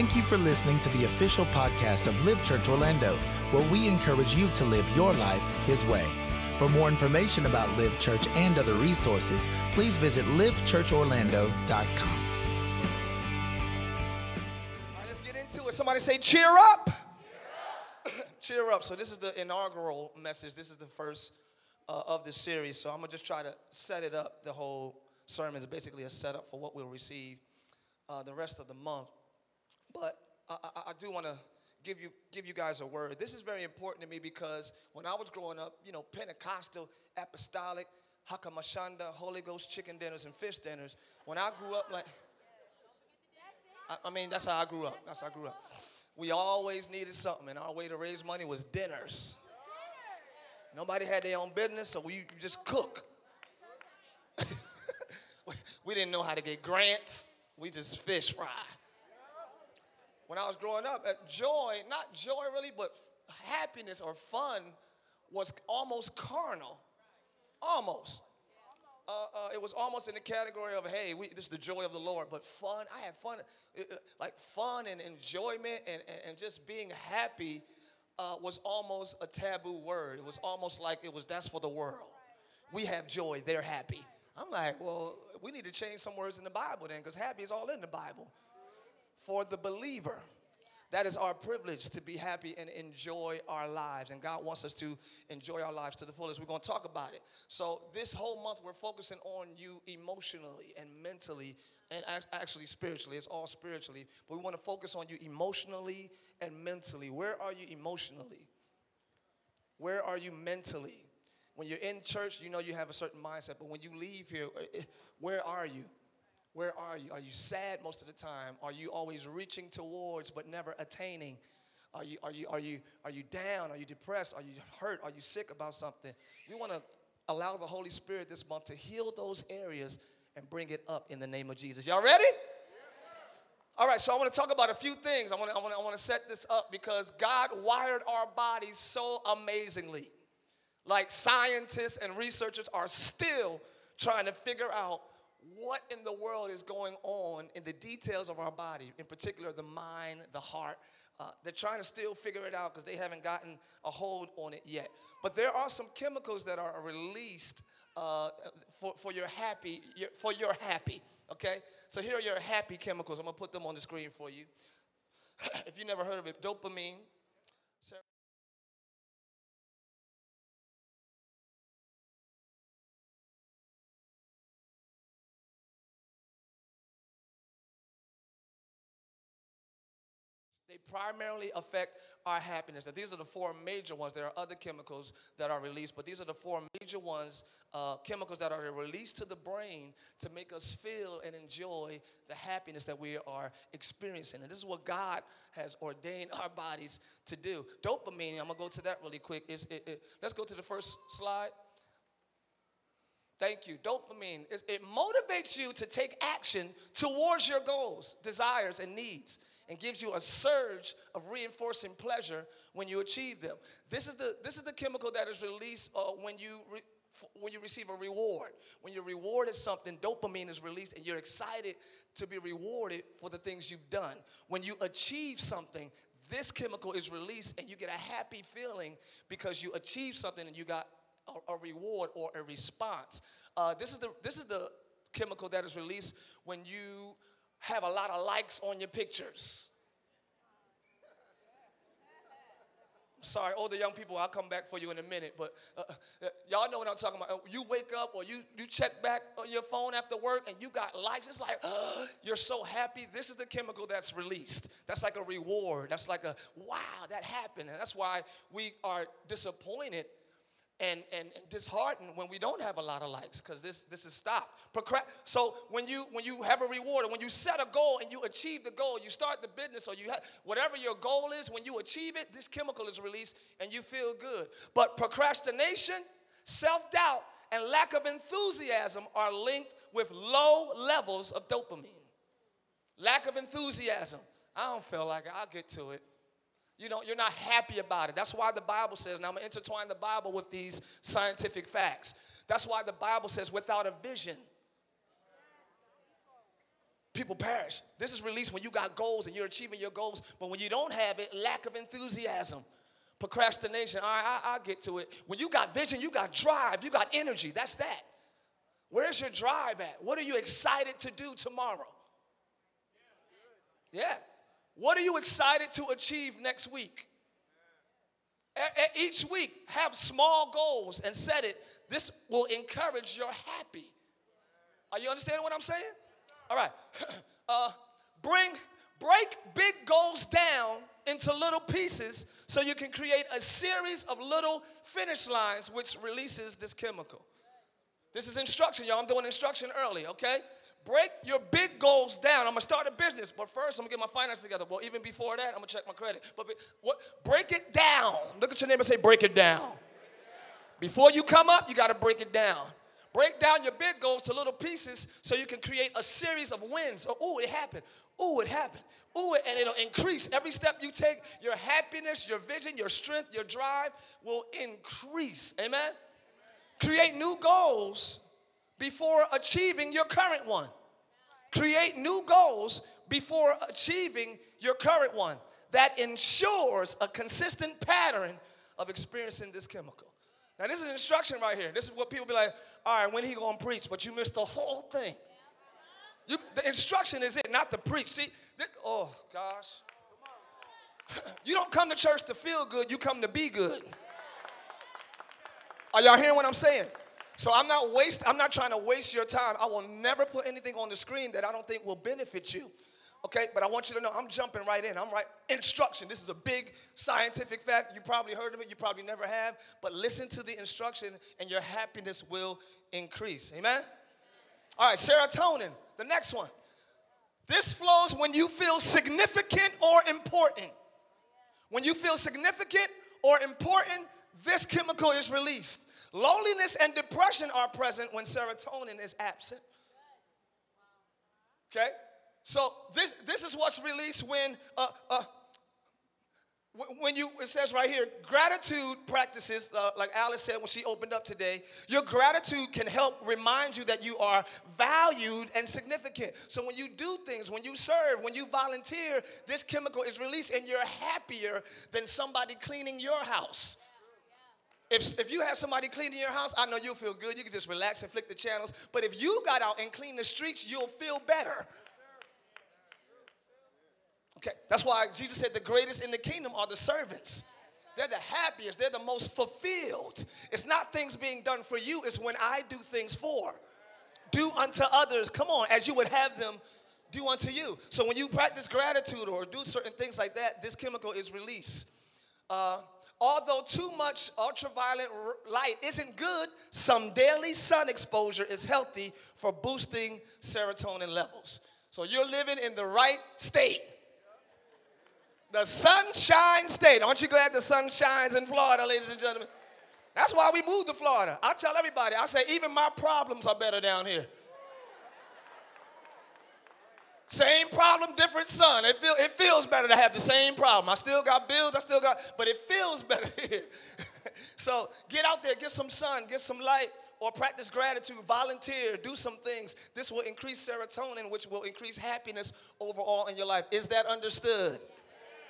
Thank you for listening to the official podcast of Live Church Orlando, where we encourage you to live your life His way. For more information about Live Church and other resources, please visit livechurchorlando.com. All right, let's get into it. Somebody say, cheer up. Cheer up. cheer up. So, this is the inaugural message. This is the first uh, of the series. So, I'm going to just try to set it up. The whole sermon is basically a setup for what we'll receive uh, the rest of the month. But I, I, I do want to give you give you guys a word. This is very important to me because when I was growing up, you know, Pentecostal, apostolic, Hakamashanda, Holy Ghost chicken dinners and fish dinners. When I grew up, like, I, I mean, that's how I grew up. That's how I grew up. We always needed something, and our way to raise money was dinners. Nobody had their own business, so we just cook. we didn't know how to get grants. We just fish fry when I was growing up, joy, not joy really, but happiness or fun was almost carnal. Almost. Uh, uh, it was almost in the category of, hey, we, this is the joy of the Lord. But fun, I had fun, uh, uh, like fun and enjoyment and, and, and just being happy uh, was almost a taboo word. It was almost like it was, that's for the world. We have joy, they're happy. I'm like, well, we need to change some words in the Bible then, because happy is all in the Bible for the believer. That is our privilege to be happy and enjoy our lives. And God wants us to enjoy our lives to the fullest. We're going to talk about it. So, this whole month, we're focusing on you emotionally and mentally and actually spiritually. It's all spiritually. But we want to focus on you emotionally and mentally. Where are you emotionally? Where are you mentally? When you're in church, you know you have a certain mindset. But when you leave here, eh, where are you? Where are you? Are you sad most of the time? Are you always reaching towards but never attaining? Are you, are you, are you, are you down? Are you depressed? Are you hurt? Are you sick about something? We want to allow the Holy Spirit this month to heal those areas and bring it up in the name of Jesus. Y'all ready? All right, so I want to talk about a few things. I want to, I want to, I want to set this up because God wired our bodies so amazingly. Like scientists and researchers are still trying to figure out what in the world is going on in the details of our body, in particular the mind, the heart. Uh, they're trying to still figure it out because they haven't gotten a hold on it yet. But there are some chemicals that are released uh, for, for your happy, your, for your happy. Okay, so here are your happy chemicals. I'm gonna put them on the screen for you. if you never heard of it, dopamine, primarily affect our happiness. Now, these are the four major ones. There are other chemicals that are released, but these are the four major ones, uh, chemicals that are released to the brain to make us feel and enjoy the happiness that we are experiencing. And this is what God has ordained our bodies to do. Dopamine, I'm going to go to that really quick. It, it, let's go to the first slide. Thank you. Dopamine, it motivates you to take action towards your goals, desires, and needs and gives you a surge of reinforcing pleasure when you achieve them. This is the, this is the chemical that is released uh, when you re- when you receive a reward. When you're rewarded something, dopamine is released and you're excited to be rewarded for the things you've done. When you achieve something, this chemical is released and you get a happy feeling because you achieved something and you got a, a reward or a response. Uh, this, is the, this is the chemical that is released when you have a lot of likes on your pictures. Sorry, older young people, I'll come back for you in a minute, but uh, uh, y'all know what I'm talking about. You wake up or you, you check back on your phone after work and you got likes. It's like, you're so happy. This is the chemical that's released. That's like a reward. That's like a, wow, that happened. And that's why we are disappointed and, and, and disheartened when we don't have a lot of likes because this, this is stopped. Procrast- so when you when you have a reward or when you set a goal and you achieve the goal, you start the business or you have whatever your goal is, when you achieve it, this chemical is released and you feel good. But procrastination, self-doubt, and lack of enthusiasm are linked with low levels of dopamine. Lack of enthusiasm. I don't feel like it. I'll get to it you know, you're not happy about it. That's why the Bible says, now I'm going to intertwine the Bible with these scientific facts. That's why the Bible says, without a vision, people perish. This is released when you got goals and you're achieving your goals, but when you don't have it, lack of enthusiasm, procrastination. All right, I, will get to it. When you got vision, you got drive, you got energy. That's that. Where's your drive at? What are you excited to do tomorrow? Yeah. What are you excited to achieve next week? Each week, have small goals and set it. This will encourage your happy. Are you understanding what I'm saying? All right. Uh, bring, break big goals down into little pieces so you can create a series of little finish lines which releases this chemical. This is instruction, y'all. I'm doing instruction early, okay? Break your big goals down. I'm gonna start a business, but first I'm gonna get my finances together. Well, even before that, I'm gonna check my credit. But what, break it down. Look at your neighbor and say, break it down. Before you come up, you gotta break it down. Break down your big goals to little pieces so you can create a series of wins. Oh, ooh, it happened. Ooh, it happened. Ooh, and it'll increase. Every step you take, your happiness, your vision, your strength, your drive will increase. Amen? Create new goals before achieving your current one. Create new goals before achieving your current one. That ensures a consistent pattern of experiencing this chemical. Now, this is instruction right here. This is what people be like, all right, when he gonna preach? But you missed the whole thing. You, the instruction is it, not the preach. See, this, oh gosh. You don't come to church to feel good, you come to be good. Are y'all hearing what I'm saying? So I'm not waste, I'm not trying to waste your time. I will never put anything on the screen that I don't think will benefit you. Okay, but I want you to know I'm jumping right in. I'm right. Instruction. This is a big scientific fact. You probably heard of it, you probably never have, but listen to the instruction and your happiness will increase. Amen? All right, serotonin, the next one. This flows when you feel significant or important. When you feel significant or important, this chemical is released. Loneliness and depression are present when serotonin is absent. Okay? So this this is what's released when uh, uh, when you it says right here gratitude practices uh, like alice said when she opened up today your gratitude can help remind you that you are valued and significant so when you do things when you serve when you volunteer this chemical is released and you're happier than somebody cleaning your house if, if you have somebody cleaning your house, I know you'll feel good. You can just relax and flick the channels. But if you got out and cleaned the streets, you'll feel better. Okay, that's why Jesus said the greatest in the kingdom are the servants. They're the happiest, they're the most fulfilled. It's not things being done for you, it's when I do things for. Do unto others, come on, as you would have them do unto you. So when you practice gratitude or do certain things like that, this chemical is released. Uh, although too much ultraviolet light isn't good, some daily sun exposure is healthy for boosting serotonin levels. So you're living in the right state the sunshine state. Aren't you glad the sun shines in Florida, ladies and gentlemen? That's why we moved to Florida. I tell everybody, I say, even my problems are better down here. Same problem, different sun. It, feel, it feels better to have the same problem. I still got bills, I still got, but it feels better here. so get out there, get some sun, get some light, or practice gratitude, volunteer, do some things. This will increase serotonin, which will increase happiness overall in your life. Is that understood?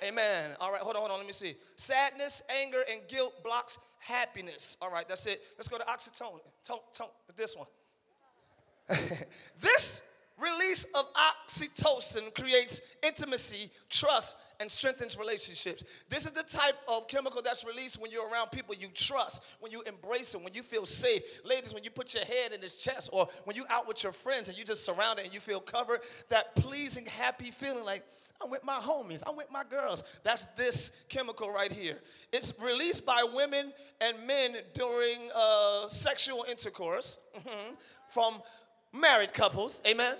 Amen. All right, hold on, hold on. Let me see. Sadness, anger, and guilt blocks happiness. All right, that's it. Let's go to oxytocin. This one. this release of oxytocin creates intimacy, trust, and strengthens relationships. This is the type of chemical that's released when you're around people you trust, when you embrace them, when you feel safe. Ladies, when you put your head in his chest, or when you out with your friends and you just surrounded and you feel covered, that pleasing, happy feeling like, I'm with my homies, I'm with my girls. That's this chemical right here. It's released by women and men during uh, sexual intercourse mm-hmm, from married couples. Amen.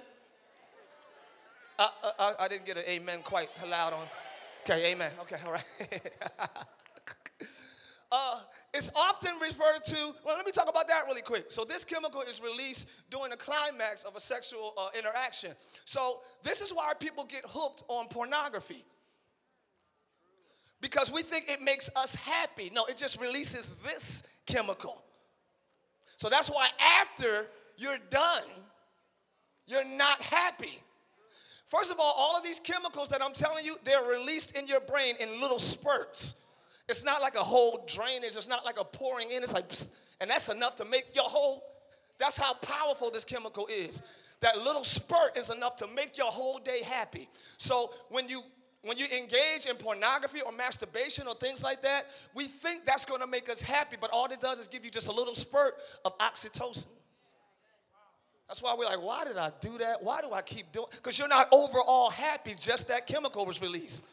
Uh, uh, I didn't get an amen quite loud on. Okay, amen. Okay, all right. uh, it's often referred to, well, let me talk about that really quick. So, this chemical is released during the climax of a sexual uh, interaction. So, this is why people get hooked on pornography. Because we think it makes us happy. No, it just releases this chemical. So, that's why after you're done, you're not happy First of all, all of these chemicals that I'm telling you, they're released in your brain in little spurts. It's not like a whole drainage, it's not like a pouring in, it's like, psst, and that's enough to make your whole, that's how powerful this chemical is. That little spurt is enough to make your whole day happy. So when you when you engage in pornography or masturbation or things like that, we think that's going to make us happy, but all it does is give you just a little spurt of oxytocin. That's why we're like, why did I do that? Why do I keep doing? Because you're not overall happy. Just that chemical was released.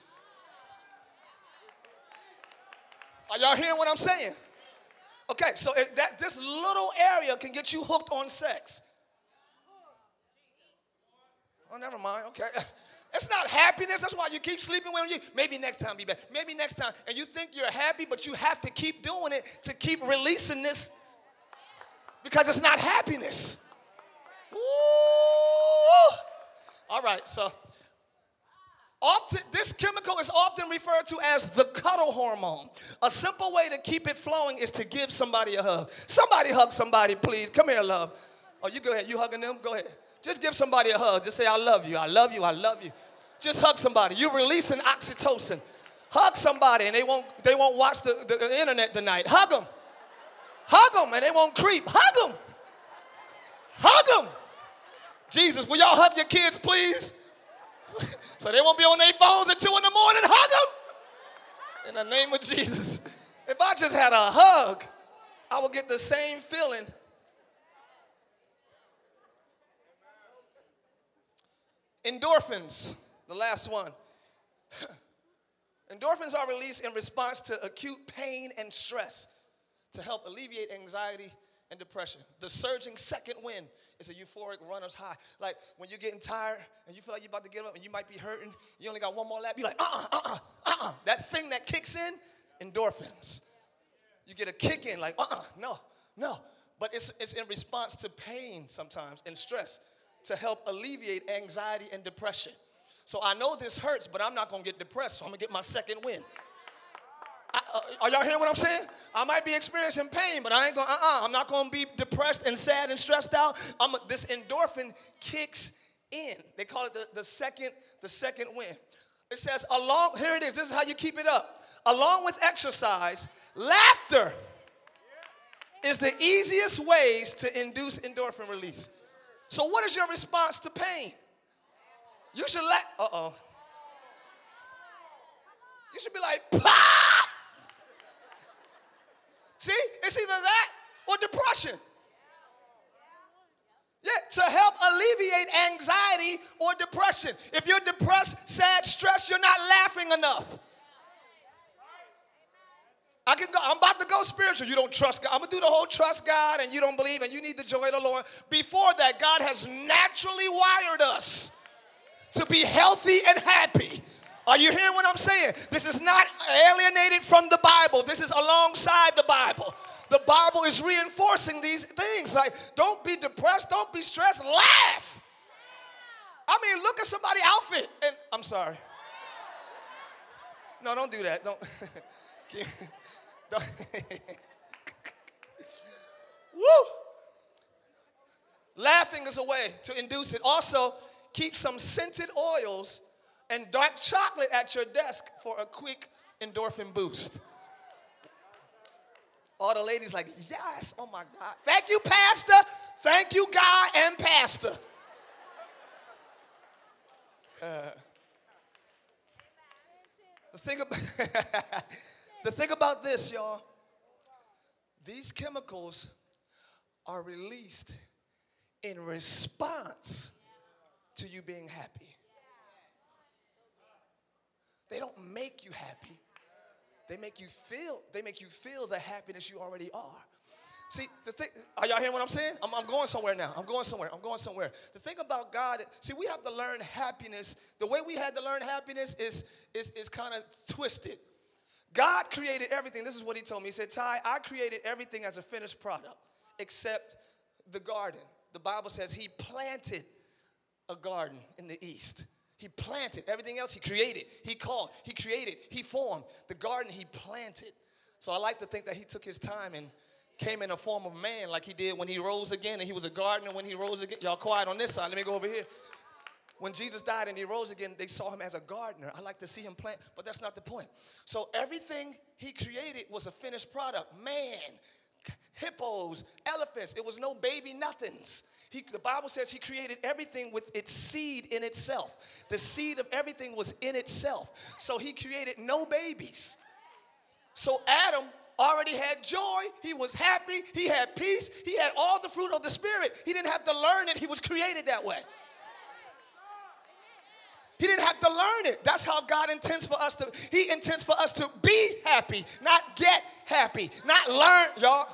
Are y'all hearing what I'm saying? Okay, so that this little area can get you hooked on sex. Oh, never mind. Okay. It's not happiness. That's why you keep sleeping with you maybe next time be better. Maybe next time. And you think you're happy, but you have to keep doing it to keep releasing this because it's not happiness. Ooh. All right, so often this chemical is often referred to as the cuddle hormone. A simple way to keep it flowing is to give somebody a hug. Somebody hug somebody, please. Come here, love. Oh, you go ahead. You hugging them? Go ahead. Just give somebody a hug. Just say, I love you. I love you. I love you. Just hug somebody. You're releasing oxytocin. Hug somebody and they won't, they won't watch the, the, the internet tonight. Hug them. Hug them and they won't creep. Hug them. Hug them. Jesus, will y'all hug your kids, please? so they won't be on their phones at 2 in the morning. Hug them. In the name of Jesus. If I just had a hug, I would get the same feeling Endorphins, the last one. Endorphins are released in response to acute pain and stress to help alleviate anxiety and depression. The surging second wind is a euphoric runner's high. Like when you're getting tired and you feel like you're about to get up and you might be hurting, you only got one more lap, you're like, uh uh-uh, uh, uh-uh, uh, uh, That thing that kicks in, endorphins. You get a kick in, like, uh uh, no, no. But it's, it's in response to pain sometimes and stress to help alleviate anxiety and depression. So I know this hurts, but I'm not gonna get depressed, so I'm gonna get my second win. I, uh, are y'all hearing what I'm saying? I might be experiencing pain, but I ain't gonna, uh-uh, I'm not gonna be depressed and sad and stressed out. I'm, this endorphin kicks in. They call it the, the second, the second win. It says, along, here it is, this is how you keep it up. Along with exercise, laughter is the easiest ways to induce endorphin release. So, what is your response to pain? You should let, uh oh. You should be like, Pah! See, it's either that or depression. Yeah, to help alleviate anxiety or depression. If you're depressed, sad, stressed, you're not laughing enough. I can go, I'm about to go spiritual. You don't trust God. I'm gonna do the whole trust God and you don't believe and you need the joy of the Lord. Before that, God has naturally wired us to be healthy and happy. Are you hearing what I'm saying? This is not alienated from the Bible. This is alongside the Bible. The Bible is reinforcing these things. Like, don't be depressed, don't be stressed, laugh. I mean, look at somebody's outfit. And I'm sorry. No, don't do that. Don't. Woo! Laughing is a way to induce it. Also, keep some scented oils and dark chocolate at your desk for a quick endorphin boost. All the ladies like, yes, oh my God. Thank you, Pastor. Thank you, God and Pastor. Uh, the thing about The thing about this, y'all, these chemicals are released in response to you being happy. They don't make you happy. They make you feel, they make you feel the happiness you already are. See, the thing, are y'all hearing what I'm saying? I'm, I'm, going somewhere now. I'm going somewhere. I'm going somewhere. The thing about God, see, we have to learn happiness. The way we had to learn happiness is, is, is kind of twisted. God created everything. This is what he told me. He said, Tye, I created everything as a finished product except the garden. The Bible says he planted a garden in the east. He planted everything else he created. He called, he created, he formed. The garden he planted. So I like to think that he took his time and came in a form of man like he did when he rose again and he was a gardener when he rose again. Y'all quiet on this side. Let me go over here. when Jesus died and he rose again, they saw him as a gardener. I like to see him plant, but that's not the point. So everything he created was a finished product. Man, hippos, elephants, it was no baby nothings. He, the Bible says he created everything with its seed in itself. The seed of everything was in itself. So he created no babies. So Adam already had joy. He was happy. He had peace. He had all the fruit of the Spirit. He didn't have to learn it, he was created that way. He didn't have to learn it. That's how God intends for us to, He intends for us to be happy, not get happy, not learn, y'all.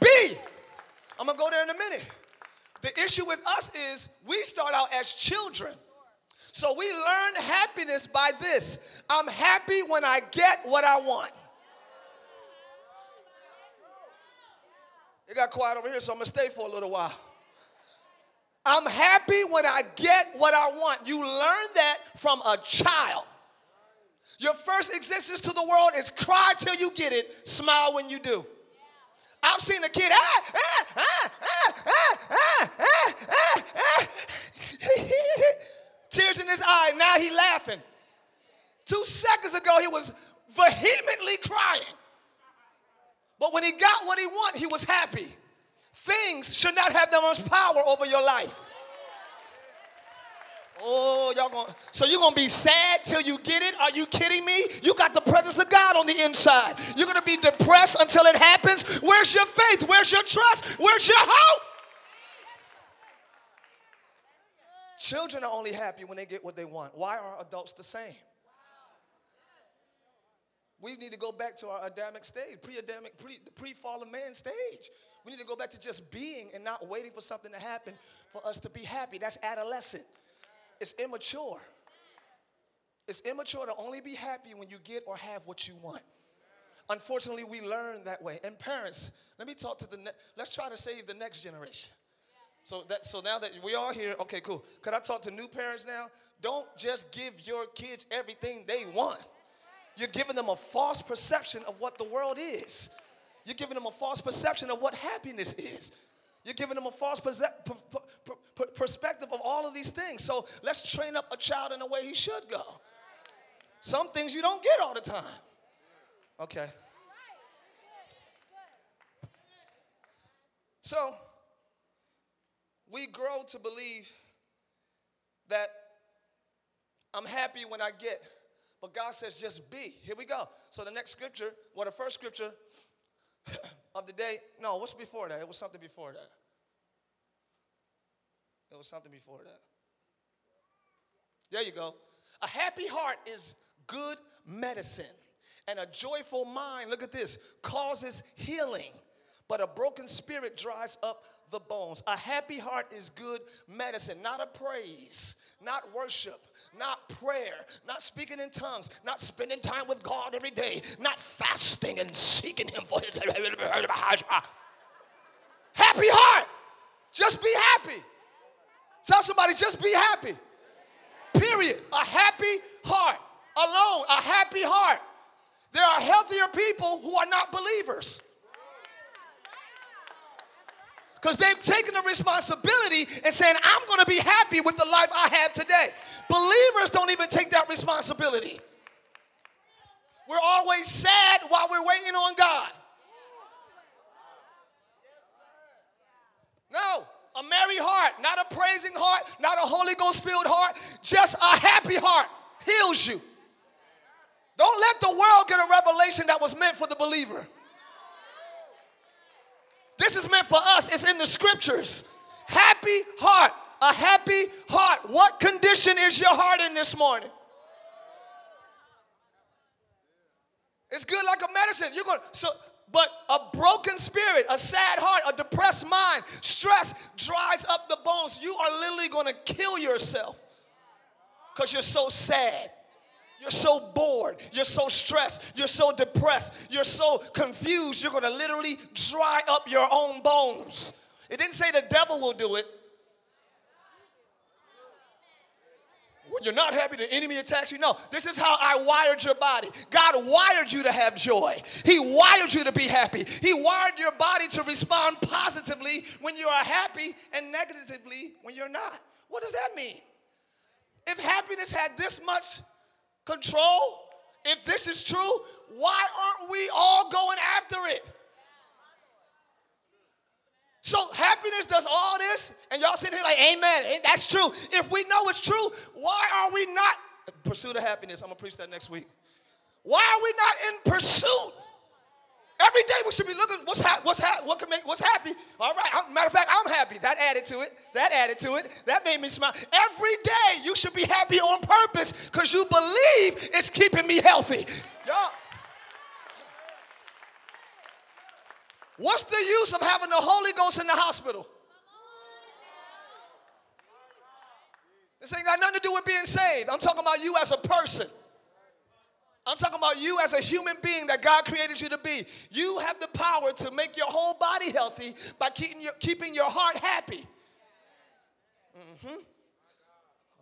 Be. I'm gonna go there in a minute. The issue with us is we start out as children. So we learn happiness by this I'm happy when I get what I want. It got quiet over here, so I'm gonna stay for a little while. I'm happy when I get what I want. You learn that from a child. Your first existence to the world is cry till you get it, smile when you do. I've seen a kid, ah, ah, ah, ah, ah, ah, ah, ah, ah. tears in his eye. Now he laughing. Two seconds ago, he was vehemently crying. But when he got what he wanted, he was happy. Things should not have that much power over your life. Oh, y'all going so you're gonna be sad till you get it? Are you kidding me? You got the presence of God on the inside. You're gonna be depressed until it happens. Where's your faith? Where's your trust? Where's your hope? Children are only happy when they get what they want. Why are adults the same? We need to go back to our Adamic stage, pre-Adamic, pre, pre-fallen man stage. We need to go back to just being and not waiting for something to happen for us to be happy. That's adolescent. It's immature. It's immature to only be happy when you get or have what you want. Unfortunately, we learn that way. And parents, let me talk to the let's try to save the next generation. So that so now that we are here, okay, cool. Could I talk to new parents now? Don't just give your kids everything they want. You're giving them a false perception of what the world is. You're giving them a false perception of what happiness is. You're giving them a false perspective of all of these things. So let's train up a child in the way he should go. Some things you don't get all the time. Okay. So we grow to believe that I'm happy when I get, but God says just be. Here we go. So the next scripture, well, the first scripture of the day, no, what's before that? It was something before that. It was something before that. There you go. A happy heart is good medicine, and a joyful mind, look at this, causes healing but a broken spirit dries up the bones. A happy heart is good medicine, not a praise, not worship, not prayer, not speaking in tongues, not spending time with God every day, not fasting and seeking Him for His happy heart. Just be happy. Tell somebody, just be happy. Period. A happy heart. Alone, a happy heart. There are healthier people who are not believers because they've taken the responsibility and saying, I'm going to be happy with the life I have today. Believers don't even take that responsibility. We're always sad while we're waiting on God. No, a merry heart, not a praising heart, not a Holy Ghost filled heart, just a happy heart heals you. Don't let the world get a revelation that was meant for the believer. This is meant for us, it's in the scriptures. Happy heart, a happy heart. What condition is your heart in this morning? It's good like a medicine. You're going so but a broken spirit, a sad heart, a depressed mind, stress dries up the bones. You are literally going to kill yourself because you're so sad. You're so bored. You're so stressed. You're so depressed. You're so confused. You're going to literally dry up your own bones. It didn't say the devil will do it. When you're not happy, the enemy attacks you. No, this is how I wired your body. God wired you to have joy. He wired you to be happy. He wired your body to respond positively when you are happy and negatively when you're not. What does that mean? If happiness had this much control, if this is true, why aren't we all going after it? So happiness does all this, and y'all sitting here like, amen, that's true. If we know it's true, why are we not pursuit of happiness? I'm gonna preach that next week. Why are we not in pursuit? Every day we should be looking what's ha- what's ha- what can make what's happy. All right, I'm, matter of fact, I'm happy. That added to it. That added to it. That made me smile. Every day you should be happy on purpose because you believe it's keeping me healthy. Y'all. What's the use of having the Holy Ghost in the hospital? This ain't got nothing to do with being saved. I'm talking about you as a person. I'm talking about you as a human being that God created you to be. You have the power to make your whole body healthy by keeping your, keeping your heart happy. Mm-hmm.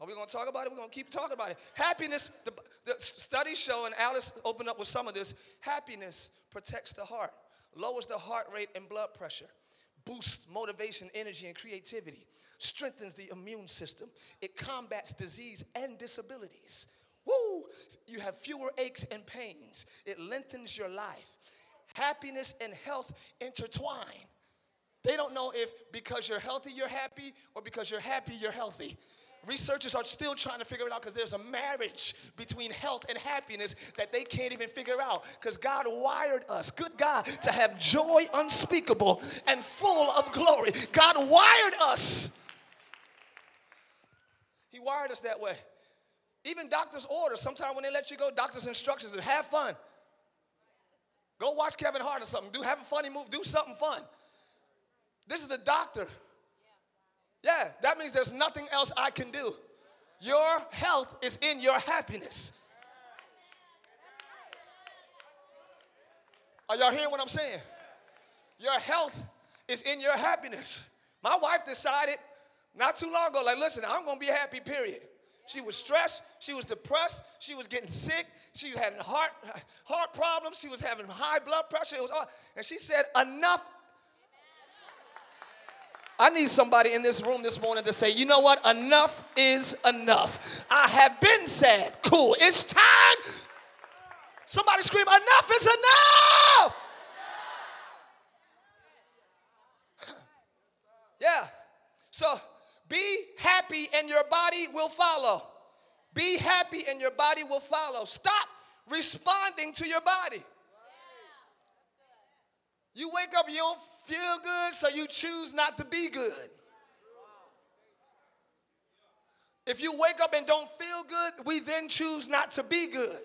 Are we going to talk about it? We're going to keep talking about it. Happiness, the, the studies show, and Alice opened up with some of this happiness protects the heart lowers the heart rate and blood pressure, boosts motivation, energy, and creativity, strengthens the immune system, it combats disease and disabilities. Woo! You have fewer aches and pains. It lengthens your life. Happiness and health intertwine. They don't know if because you're healthy, you're happy, or because you're happy, you're healthy. Researchers are still trying to figure it out because there's a marriage between health and happiness that they can't even figure out because God wired us, good God, to have joy unspeakable and full of glory. God wired us. He wired us that way. Even doctor's orders, sometimes when they let you go, doctor's instructions is have fun. Go watch Kevin Hart or something. Do have a funny move. Do something fun. This is the doctor yeah, that means there's nothing else I can do. Your health is in your happiness. Are y'all hearing what I'm saying? Your health is in your happiness. My wife decided not too long ago, like, listen, I'm gonna be happy, period. She was stressed, she was depressed, she was getting sick, she having heart, heart problems, she was having high blood pressure. It was all, and she said, enough I need somebody in this room this morning to say, you know what? Enough is enough. I have been sad. Cool. It's time. Somebody scream, enough is enough. yeah. So be happy and your body will follow. Be happy and your body will follow. Stop responding to your body. You wake up, you don't feel good, so you choose not to be good. If you wake up and don't feel good, we then choose not to be good.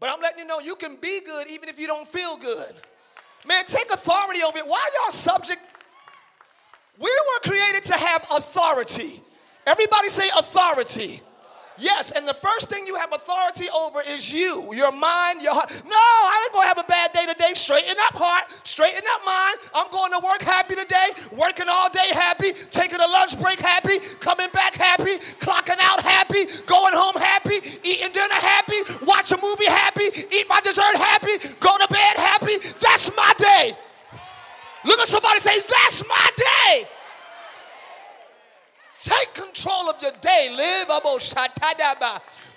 But I'm letting you know you can be good even if you don't feel good. Man, take authority over it. Why are y'all subject? We were created to have authority. Everybody say authority. Yes, and the first thing you have authority over is you, your mind, your heart. No, I ain't gonna have a bad day today. Straighten up heart, straighten up mind. I'm going to work happy today, working all day happy, taking a lunch break happy, coming back happy,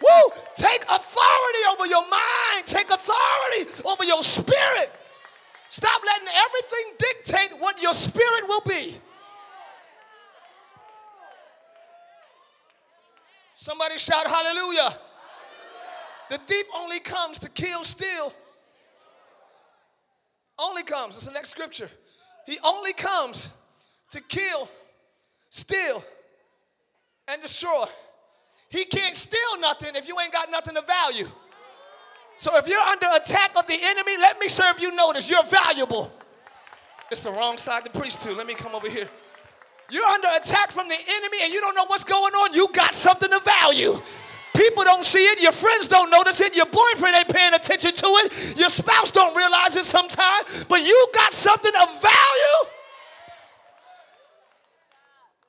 Woo! Take authority over your mind. Take authority over your spirit. Stop letting everything dictate what your spirit will be. Somebody shout hallelujah. hallelujah. The thief only comes to kill, steal. Only comes. That's the next scripture. He only comes to kill, steal, and destroy. He can't steal nothing if you ain't got nothing of value. So if you're under attack of the enemy, let me serve you notice you're valuable. It's the wrong side to preach to. Let me come over here. You're under attack from the enemy and you don't know what's going on. You got something of value. People don't see it. Your friends don't notice it. Your boyfriend ain't paying attention to it. Your spouse don't realize it sometimes. But you got something of value.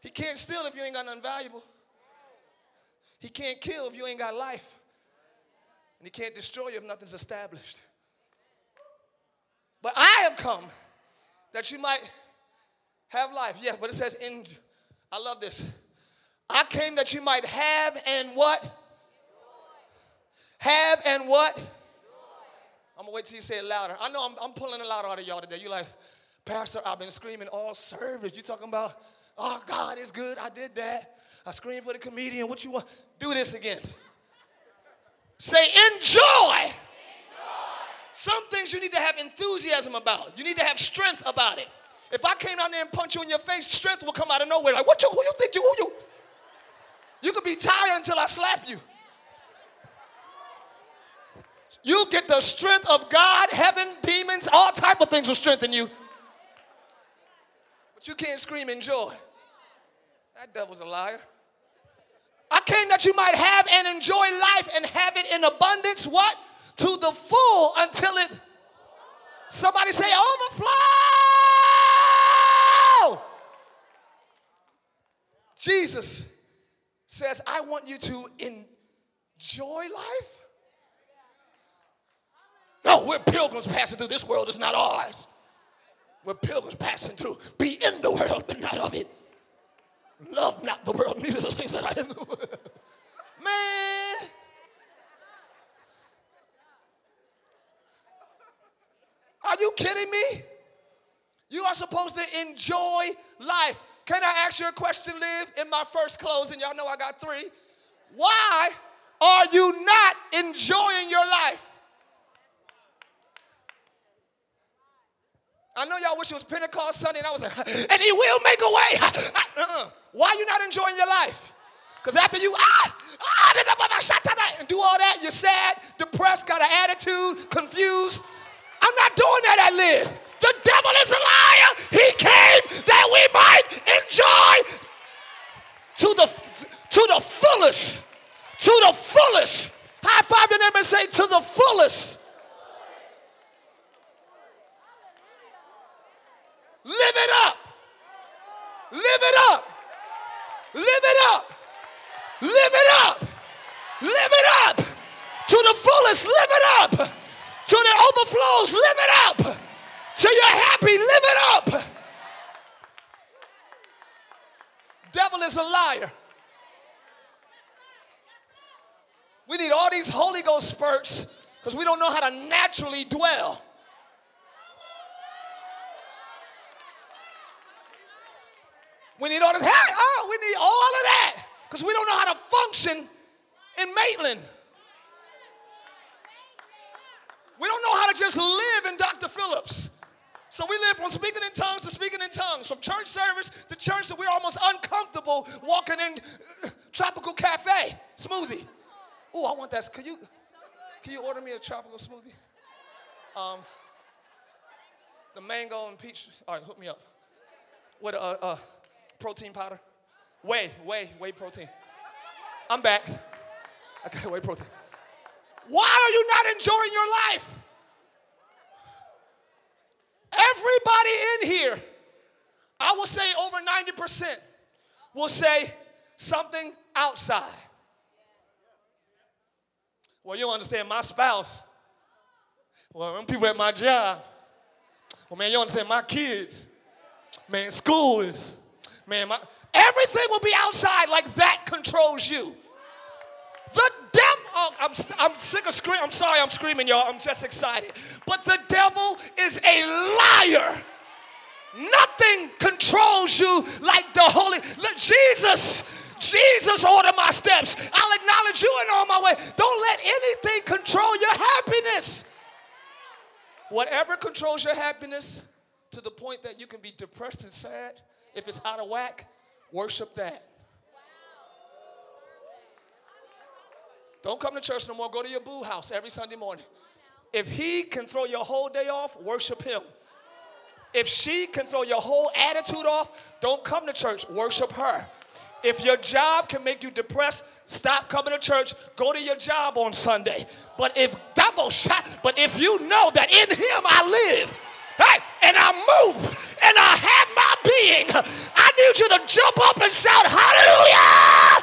He can't steal if you ain't got nothing valuable. He can't kill if you ain't got life. And he can't destroy you if nothing's established. But I have come that you might have life. Yes, but it says in, I love this. I came that you might have and what? Have and what? I'm gonna wait till you say it louder. I know I'm, I'm pulling a lot out of y'all today. You're like, Pastor, I've been screaming all service. You talking about, oh God is good. I did that. I screamed for the comedian. What you want? Do this again. Say enjoy. enjoy. Some things you need to have enthusiasm about. You need to have strength about it. If I came down there and punch you in your face, strength will come out of nowhere. Like, what you, who you think you, who you? You could be tired until I slap you. You get the strength of God, heaven, demons, all type of things will strengthen you. But you can't scream in joy. That devil's a liar. I came that you might have and enjoy life and have it in abundance. What? To the full until it. Somebody say overflow. Jesus says, I want you to enjoy life. No, we're pilgrims passing through. This world is not ours. We're pilgrims passing through. Be in the world, but not of it. Love not the world, neither the things that are in the world. Man. Are you kidding me? You are supposed to enjoy life. Can I ask you a question, Live, in my first closing? Y'all know I got three. Why are you not enjoying your life? I know y'all wish it was Pentecost Sunday, and I was like, and he will make a way. uh-uh. Why are you not enjoying your life? Because after you, ah, ah, and do all that, you're sad, depressed, got an attitude, confused. I'm not doing that at Live. The devil is a liar. He came that we might enjoy to the, to the fullest, to the fullest. High five your neighbor and say, to the fullest. Live it up. Live it up. Live it up. Live it up. Live it up. To the fullest, live it up. To the overflows, live it up. Till you're happy, live it up. Devil is a liar. We need all these Holy Ghost spurts because we don't know how to naturally dwell. We need all this. Hey, oh, we need all of that because we don't know how to function in Maitland. We don't know how to just live in Dr. Phillips. So we live from speaking in tongues to speaking in tongues, from church service to church that we're almost uncomfortable walking in uh, tropical cafe smoothie. Oh, I want that. Can you can you order me a tropical smoothie? Um, the mango and peach. All right, hook me up. With a, a, protein powder? Whey, whey, whey protein. I'm back. I whey protein. Why are you not enjoying your life? Everybody in here, I will say over 90%, will say something outside. Well, you understand my spouse. Well, them people at my job. Well, man, you understand my kids. Man, school is. Man, my, everything will be outside like that controls you. The devil, oh, I'm, I'm sick of screaming. I'm sorry I'm screaming, y'all. I'm just excited. But the devil is a liar. Nothing controls you like the Holy. Look, Jesus, Jesus order my steps. I'll acknowledge you in all my way. Don't let anything control your happiness. Whatever controls your happiness to the point that you can be depressed and sad, if it's out of whack, worship that. Don't come to church no more. Go to your boo house every Sunday morning. If he can throw your whole day off, worship him. If she can throw your whole attitude off, don't come to church, worship her. If your job can make you depressed, stop coming to church. Go to your job on Sunday. But if double shot, but if you know that in him I live, hey, and I move and I have my being, I need you to jump up and shout, Hallelujah!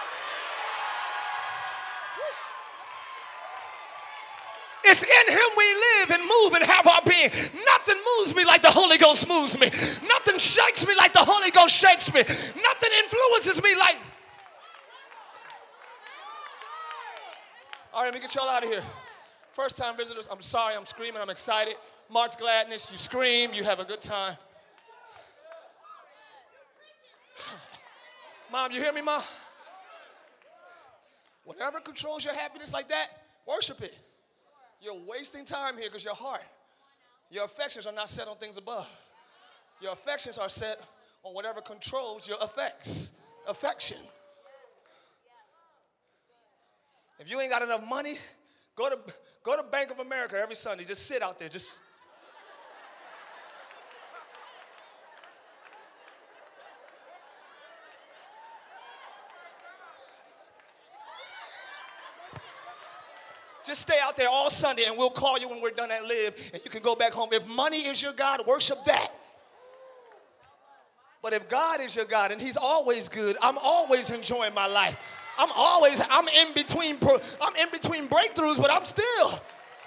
It's in him we live and move and have our being. Nothing moves me like the Holy Ghost moves me. Nothing shakes me like the Holy Ghost shakes me. Nothing influences me like. All right, let me get y'all out of here. First time visitors, I'm sorry, I'm screaming, I'm excited. March gladness, you scream, you have a good time. Mom, you hear me, Mom? Whatever controls your happiness like that, worship it. You're wasting time here because your heart, your affections are not set on things above. Your affections are set on whatever controls your effects, affection. If you ain't got enough money, go to go to Bank of America every Sunday. Just sit out there. Just Just stay out there all Sunday and we'll call you when we're done at Live and you can go back home. If money is your God, worship that. But if God is your God and He's always good, I'm always enjoying my life. I'm always, I'm in between, I'm in between breakthroughs, but I'm still.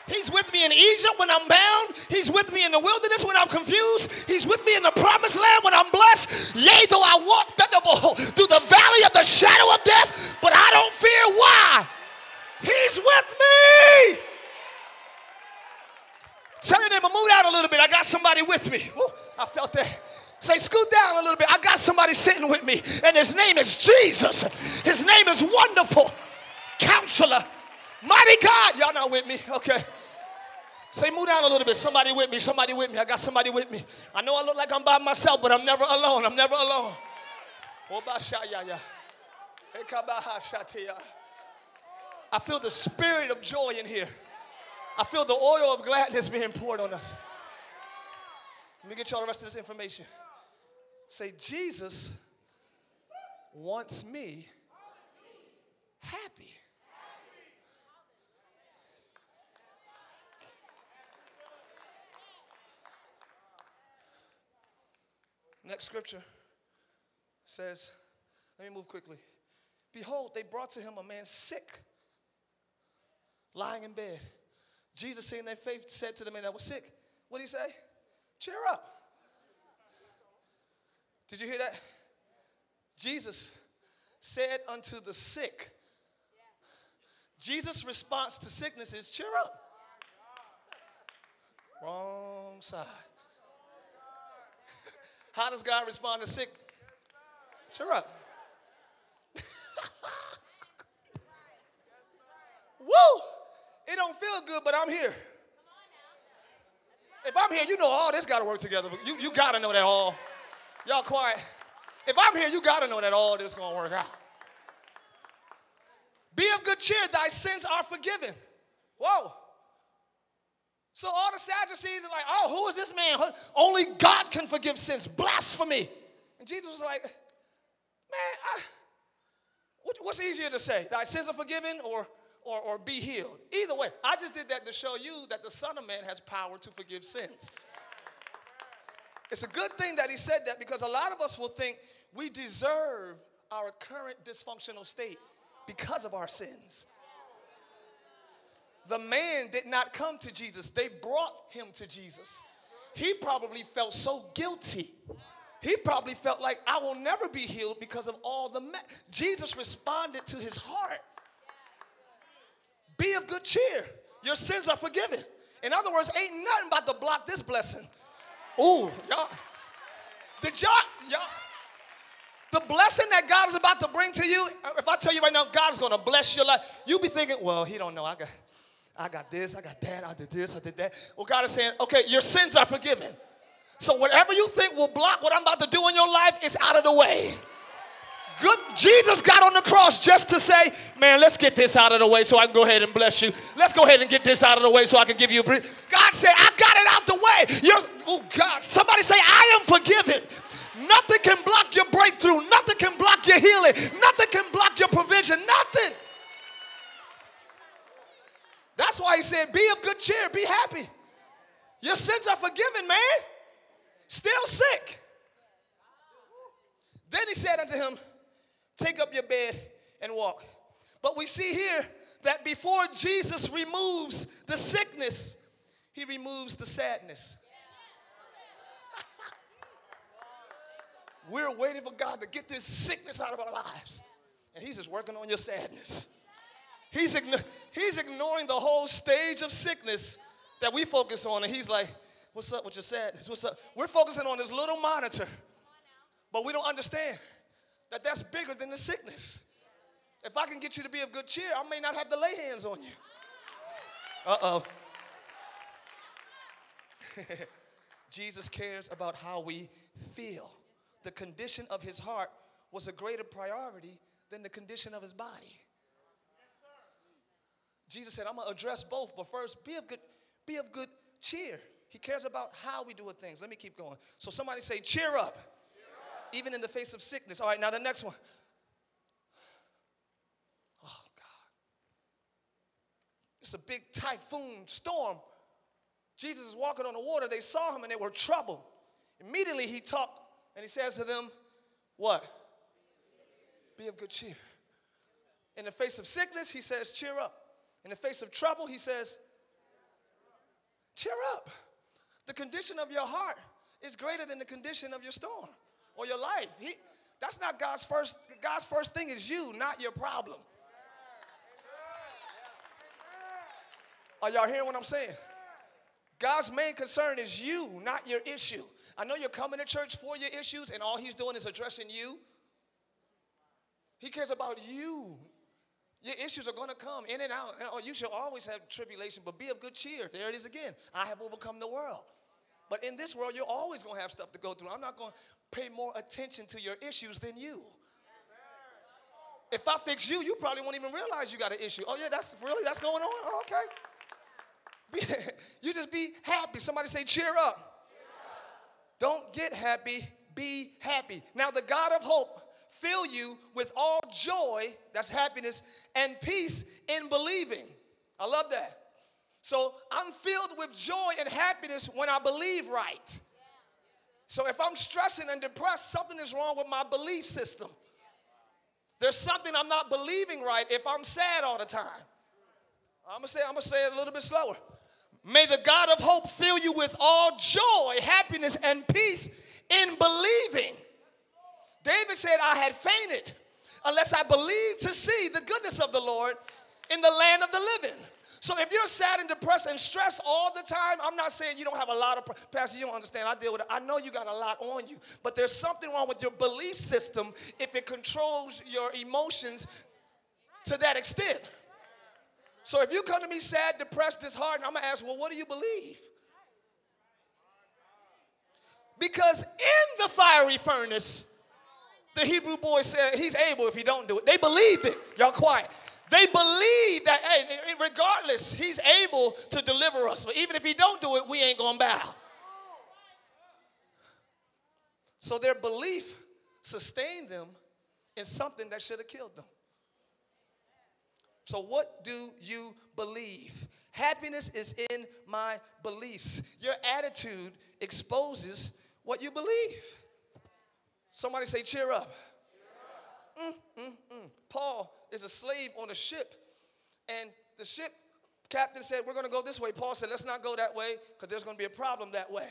He's with me in Egypt when I'm bound. He's with me in the wilderness when I'm confused. He's with me in the promised land when I'm blessed. Yea, though I walk through the valley of the shadow of death, but I don't fear. Why? He's with me. Tell your neighbor, move out a little bit. I got somebody with me. Ooh, I felt that. Say, scoot down a little bit. I got somebody sitting with me, and his name is Jesus. His name is Wonderful Counselor. Mighty God. Y'all not with me? Okay. Say, move down a little bit. Somebody with me. Somebody with me. I got somebody with me. I know I look like I'm by myself, but I'm never alone. I'm never alone. I feel the spirit of joy in here. I feel the oil of gladness being poured on us. Let me get y'all the rest of this information. Say, Jesus wants me happy. Next scripture says, let me move quickly. Behold, they brought to him a man sick lying in bed. Jesus, seeing their faith, said to the man that was sick, What did he say? Cheer up. Did you hear that? Jesus said unto the sick, Jesus' response to sickness is cheer up. Wrong side. How does God respond to sick? Cheer up. Woo! It don't feel good, but I'm here. If I'm here, you know all this got to work together. You, you got to know that all. Y'all quiet. If I'm here, you got to know that all this going to work out. Be of good cheer, thy sins are forgiven. Whoa. So all the Sadducees are like, oh, who is this man? Only God can forgive sins. Blasphemy. And Jesus was like, man, I, what's easier to say? Thy sins are forgiven or or, or be healed. Either way, I just did that to show you that the Son of Man has power to forgive sins. It's a good thing that he said that because a lot of us will think we deserve our current dysfunctional state because of our sins. The man did not come to Jesus, they brought him to Jesus. He probably felt so guilty. He probably felt like, I will never be healed because of all the. Me-. Jesus responded to his heart. Be of good cheer. Your sins are forgiven. In other words, ain't nothing about to block this blessing. Ooh, y'all. Did y'all, y'all, the blessing that God is about to bring to you, if I tell you right now, God's gonna bless your life, you be thinking, well, he don't know. I got, I got this, I got that, I did this, I did that. Well, God is saying, okay, your sins are forgiven. So whatever you think will block what I'm about to do in your life is out of the way. Good, Jesus got on the cross just to say, man, let's get this out of the way so I can go ahead and bless you. Let's go ahead and get this out of the way so I can give you a brief. God said, I got it out the way. You're, oh, God. Somebody say, I am forgiven. Nothing can block your breakthrough. Nothing can block your healing. Nothing can block your provision. Nothing. That's why he said, Be of good cheer, be happy. Your sins are forgiven, man. Still sick. Then he said unto him, Take up your bed and walk. But we see here that before Jesus removes the sickness, he removes the sadness. We're waiting for God to get this sickness out of our lives. And he's just working on your sadness. He's igno- he's ignoring the whole stage of sickness that we focus on. And he's like, What's up with your sadness? What's up? We're focusing on this little monitor, but we don't understand that that's bigger than the sickness. If I can get you to be of good cheer, I may not have to lay hands on you. Uh oh. Jesus cares about how we feel. The condition of his heart was a greater priority than the condition of his body. Jesus said, I'm gonna address both, but first, be of good, be of good cheer. He cares about how we do things. Let me keep going. So somebody say, cheer up. Even in the face of sickness. All right, now the next one. Oh God. It's a big typhoon storm. Jesus is walking on the water. They saw him and they were troubled. Immediately he talked and he says to them, What? Be of good cheer. In the face of sickness, he says, Cheer up. In the face of trouble, he says, Cheer up. The condition of your heart is greater than the condition of your storm or your life. He, that's not God's first. God's first thing is you, not your problem. Are y'all hearing what I'm saying? God's main concern is you, not your issue. I know you're coming to church for your issues, and all He's doing is addressing you. He cares about you. Your issues are going to come in and out. Oh, you should always have tribulation, but be of good cheer. There it is again. I have overcome the world. But in this world, you're always going to have stuff to go through. I'm not going to pay more attention to your issues than you. If I fix you, you probably won't even realize you got an issue. Oh, yeah, that's really, that's going on? Oh, okay. you just be happy. Somebody say, cheer up. cheer up. Don't get happy, be happy. Now, the God of hope fill you with all joy, that's happiness, and peace in believing. I love that. So I'm filled with joy and happiness when I believe right. So if I'm stressing and depressed, something is wrong with my belief system. There's something I'm not believing right if I'm sad all the time. I'm gonna say, I'm gonna say it a little bit slower. May the God of hope fill you with all joy, happiness, and peace in believing. David said, I had fainted unless I believed to see the goodness of the Lord in the land of the living. So if you're sad and depressed and stressed all the time, I'm not saying you don't have a lot of pastor. You don't understand. I deal with it. I know you got a lot on you, but there's something wrong with your belief system if it controls your emotions to that extent. So if you come to me sad, depressed, disheartened, I'm gonna ask, well, what do you believe? Because in the fiery furnace, the Hebrew boy said he's able if he don't do it. They believed it. Y'all quiet. They believe that, hey, regardless, he's able to deliver us. But even if he don't do it, we ain't gonna bow. So their belief sustained them in something that should have killed them. So, what do you believe? Happiness is in my beliefs. Your attitude exposes what you believe. Somebody say, cheer up. Cheer up. Mm, mm, mm. Paul is a slave on a ship. And the ship captain said, We're going to go this way. Paul said, Let's not go that way because there's going to be a problem that way.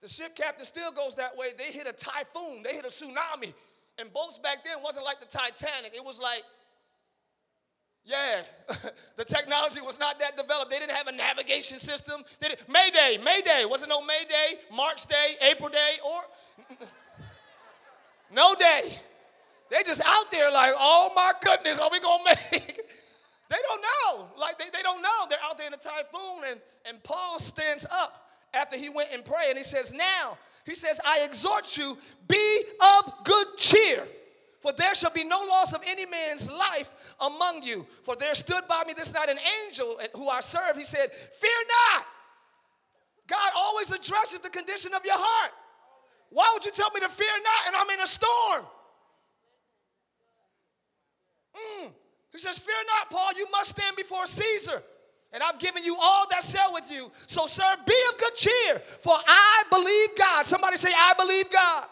The ship captain still goes that way. They hit a typhoon, they hit a tsunami. And boats back then wasn't like the Titanic. It was like, yeah, the technology was not that developed. They didn't have a navigation system. They didn't, Mayday, Mayday. Wasn't no Mayday, March Day, April Day, or no day. They just out there like, oh my goodness, are we gonna make? they don't know. Like they, they don't know. They're out there in a typhoon, and, and Paul stands up after he went and prayed, and he says, Now, he says, I exhort you, be of good cheer. For there shall be no loss of any man's life among you. For there stood by me this night an angel who I serve. He said, Fear not. God always addresses the condition of your heart. Why would you tell me to fear not and I'm in a storm? Mm. He says, Fear not, Paul, you must stand before Caesar. And I've given you all that sell with you. So, sir, be of good cheer, for I believe God. Somebody say, I believe God.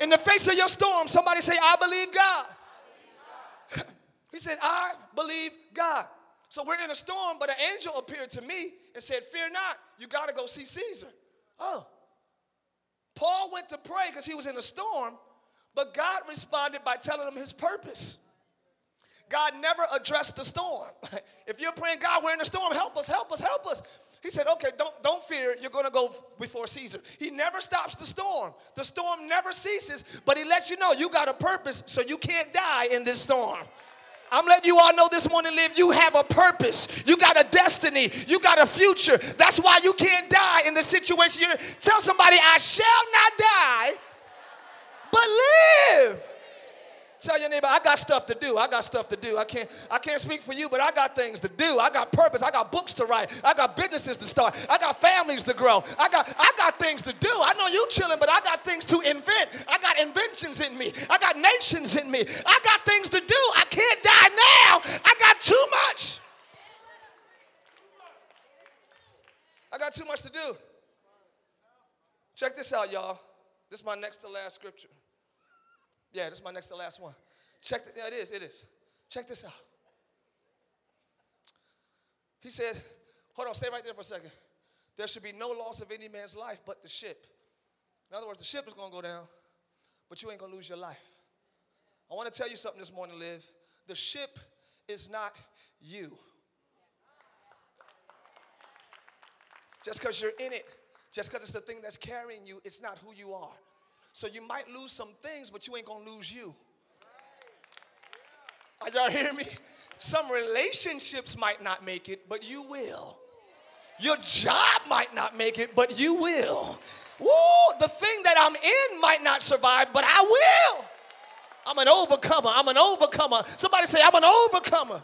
In the face of your storm, somebody say, I believe God. I believe God. he said, I believe God. So we're in a storm, but an angel appeared to me and said, Fear not, you got to go see Caesar. Oh. Paul went to pray because he was in a storm, but God responded by telling him his purpose. God never addressed the storm. if you're praying, God, we're in a storm, help us, help us, help us. He said, okay, don't, don't fear, you're gonna go before Caesar. He never stops the storm. The storm never ceases, but he lets you know you got a purpose, so you can't die in this storm. I'm letting you all know this morning, live. You have a purpose. You got a destiny. You got a future. That's why you can't die in the situation you're. Tell somebody, I shall not die, but live. Tell your neighbor, I got stuff to do. I got stuff to do. I can't, I can't speak for you, but I got things to do. I got purpose. I got books to write. I got businesses to start. I got families to grow. I got, I got things to do. I know you chilling, but I got things to invent. I got inventions in me. I got nations in me. I got things to do. I can't die now. I got too much. I got too much to do. Check this out, y'all. This is my next to last scripture. Yeah, this is my next to last one. Check, the, yeah, it is, it is. Check this out. He said, hold on, stay right there for a second. There should be no loss of any man's life but the ship. In other words, the ship is to go down, but you ain't to lose your life. I want to tell you something this morning, Live. The ship is not you. Just because you're in it, just because it's the thing that's carrying you, it's not who you are. So you might lose some things, but you ain't gonna lose you. Are y'all hear me? Some relationships might not make it, but you will. Your job might not make it, but you will. Woo, the thing that I'm in might not survive, but I will. I'm an overcomer. I'm an overcomer. Somebody say, I'm an overcomer.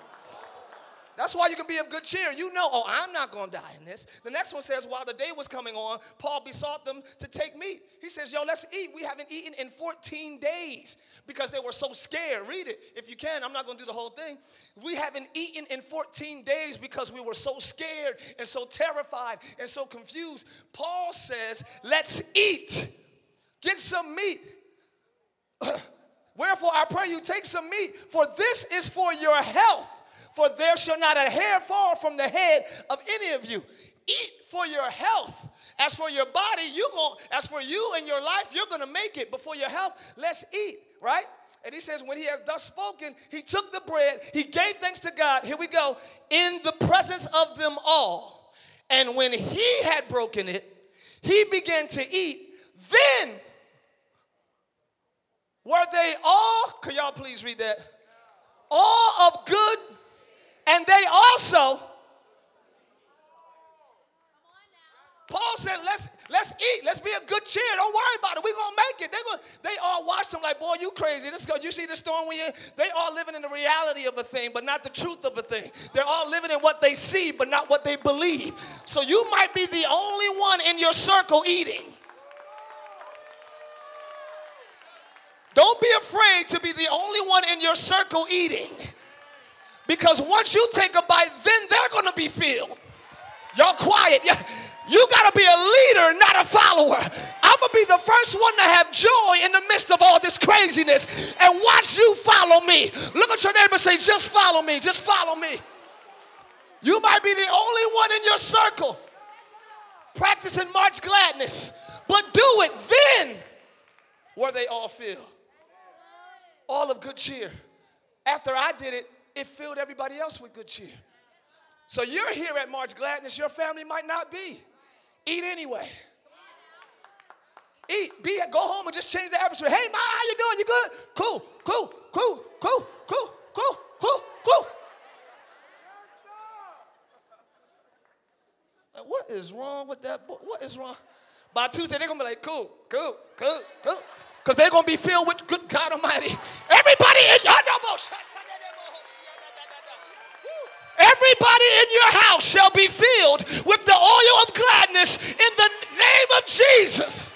That's why you can be of good cheer. You know, oh, I'm not going to die in this. The next one says, while the day was coming on, Paul besought them to take meat. He says, yo, let's eat. We haven't eaten in 14 days because they were so scared. Read it if you can. I'm not going to do the whole thing. We haven't eaten in 14 days because we were so scared and so terrified and so confused. Paul says, let's eat. Get some meat. Wherefore, I pray you take some meat, for this is for your health for there shall not a hair fall from the head of any of you. Eat for your health. As for your body, you going as for you and your life, you're gonna make it. But for your health, let's eat, right? And he says, when he has thus spoken, he took the bread, he gave thanks to God. Here we go, in the presence of them all. And when he had broken it, he began to eat. Then were they all, could y'all please read that? All of good and they also, Paul said, let's let's eat. Let's be a good cheer. Don't worry about it. We're gonna make it. They going they all watched him like, boy, you crazy. This you see the storm we in? They all living in the reality of a thing, but not the truth of a thing. They're all living in what they see, but not what they believe. So you might be the only one in your circle eating. Don't be afraid to be the only one in your circle eating. Because once you take a bite, then they're going to be filled. Y'all quiet. You got to be a leader, not a follower. I'm going to be the first one to have joy in the midst of all this craziness and watch you follow me. Look at your neighbor and say, just follow me, just follow me. You might be the only one in your circle practicing March gladness, but do it then where they all feel. All of good cheer. After I did it, it filled everybody else with good cheer. So you're here at March Gladness, your family might not be. Eat anyway. Eat. Be go home and just change the atmosphere. Hey, Ma, how you doing? You good? Cool, cool, cool, cool, cool, cool, cool, cool. what is wrong with that boy? What is wrong? By Tuesday, they're gonna be like, cool, cool, cool, cool. Because they're gonna be filled with good God Almighty. Everybody in oh, your Everybody in your house shall be filled with the oil of gladness in the name of Jesus.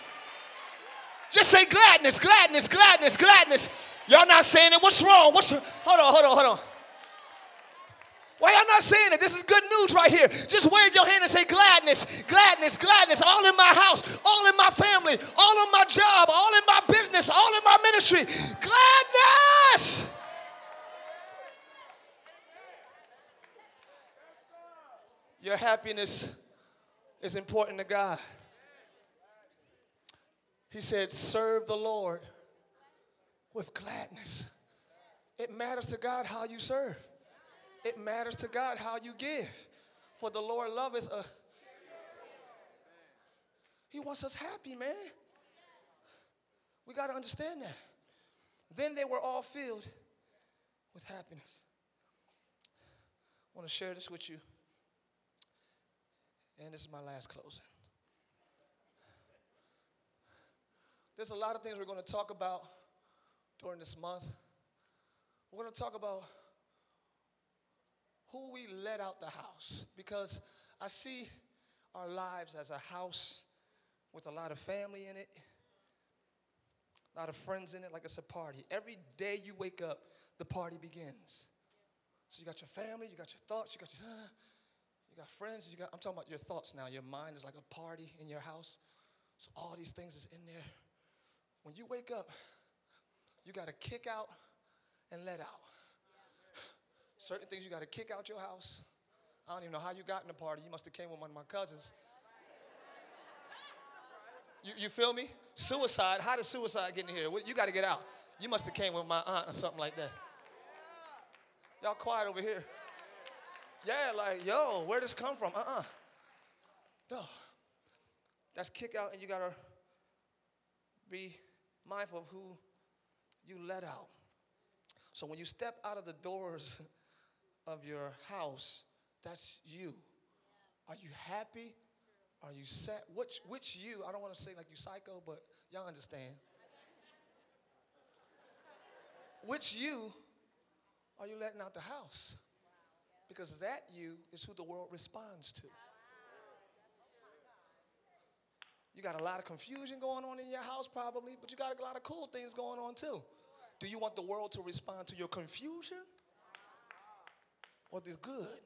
Just say gladness, gladness, gladness, gladness. Y'all not saying it. What's wrong? What's hold on, hold on, hold on. Why y'all not saying it? This is good news right here. Just wave your hand and say gladness, gladness, gladness, all in my house, all in my family, all in my job, all in my business, all in my ministry. Gladness. Your happiness is important to God. He said, Serve the Lord with gladness. It matters to God how you serve. It matters to God how you give. For the Lord loveth a. He wants us happy, man. We got to understand that. Then they were all filled with happiness. I want to share this with you. And this is my last closing. There's a lot of things we're going to talk about during this month. We're going to talk about who we let out the house because I see our lives as a house with a lot of family in it, a lot of friends in it, like it's a party. Every day you wake up, the party begins. So you got your family, you got your thoughts, you got your, you got friends. You got. I'm talking about your thoughts now. Your mind is like a party in your house. So all these things is in there. When you wake up, you got to kick out and let out. Certain things you got to kick out your house. I don't even know how you got in the party. You must have came with one of my cousins. You, you feel me? Suicide. How did suicide get in here? You got to get out. You must have came with my aunt or something like that. Y'all quiet over here. Yeah, like, yo, where this come from? Uh-uh. No. That's kick out, and you gotta be mindful of who you let out. So when you step out of the doors of your house, that's you. Are you happy? Are you sad? Which which you? I don't want to say like you psycho, but y'all understand. Which you are you letting out the house? Because that you is who the world responds to. You got a lot of confusion going on in your house, probably, but you got a lot of cool things going on too. Do you want the world to respond to your confusion or the good?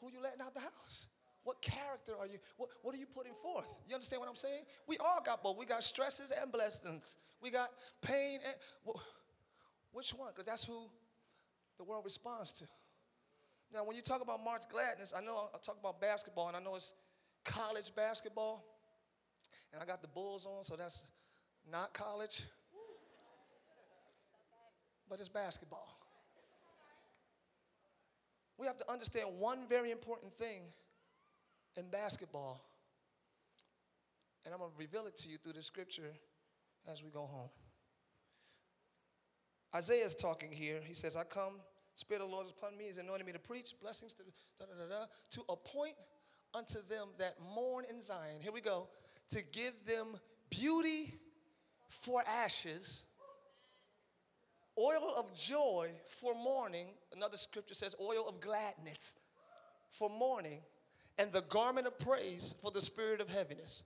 Who you letting out the house? What character are you? What, what are you putting forth? You understand what I'm saying? We all got both. We got stresses and blessings. We got pain and well, which one? Because that's who the world responds to. Now, when you talk about March Gladness, I know I talk about basketball, and I know it's college basketball, and I got the Bulls on, so that's not college, but it's basketball. We have to understand one very important thing in basketball, and I'm going to reveal it to you through the scripture as we go home. Isaiah is talking here. He says, I come, Spirit of the Lord is upon me, He's anointed me to preach blessings to, da, da, da, to appoint unto them that mourn in Zion. Here we go. To give them beauty for ashes, oil of joy for mourning. Another scripture says, oil of gladness for mourning, and the garment of praise for the spirit of heaviness.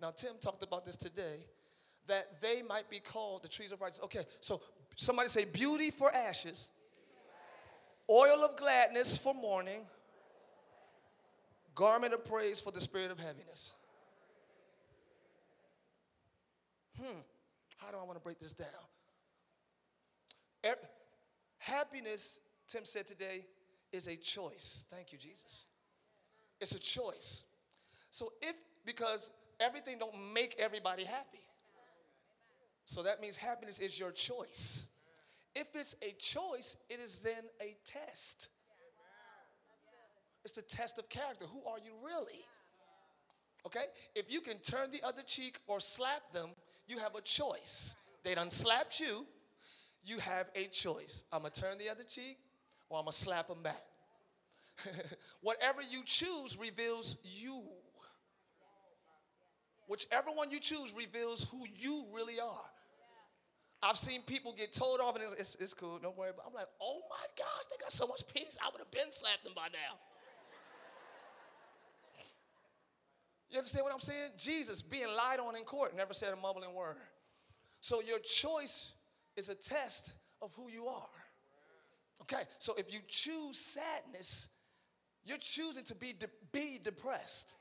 Now, Tim talked about this today that they might be called the trees of righteousness. Okay, so Somebody say, beauty for ashes, oil of gladness for mourning, garment of praise for the spirit of heaviness. Hmm, how do I want to break this down? Happiness, Tim said today, is a choice. Thank you, Jesus. It's a choice. So if, because everything don't make everybody happy. So that means happiness is your choice. If it's a choice, it is then a test. It's the test of character. Who are you really? Okay? If you can turn the other cheek or slap them, you have a choice. They done slapped you, you have a choice. I'm gonna turn the other cheek or I'm gonna slap them back. Whatever you choose reveals you. Whichever one you choose reveals who you really are. I've seen people get told off and it's, it's, it's cool, don't worry. But I'm like, oh my gosh, they got so much peace. I would have been slapped them by now. You understand what I'm saying? Jesus being lied on in court never said a mumbling word. So your choice is a test of who you are. Okay, so if you choose sadness, you're choosing to be, de- be depressed.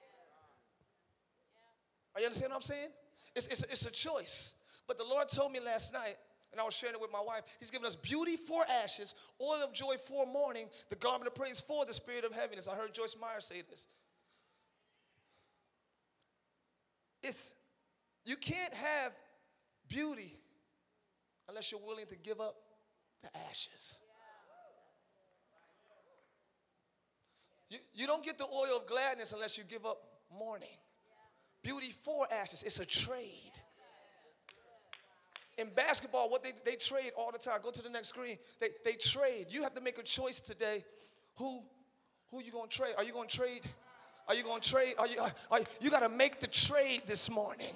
Are you understand what I'm saying? It's, it's, it's a choice. But the Lord told me last night, and I was sharing it with my wife, He's given us beauty for ashes, oil of joy for mourning, the garment of praise for the spirit of heaviness. I heard Joyce Meyer say this. It's you can't have beauty unless you're willing to give up the ashes. You, you don't get the oil of gladness unless you give up mourning. Beauty for ashes, it's a trade. In basketball, what they, they trade all the time, go to the next screen, they, they trade. You have to make a choice today. Who, who you gonna trade? Are you gonna trade? Are you gonna trade? Are you, are, you, you gotta make the trade this morning.